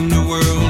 and the world.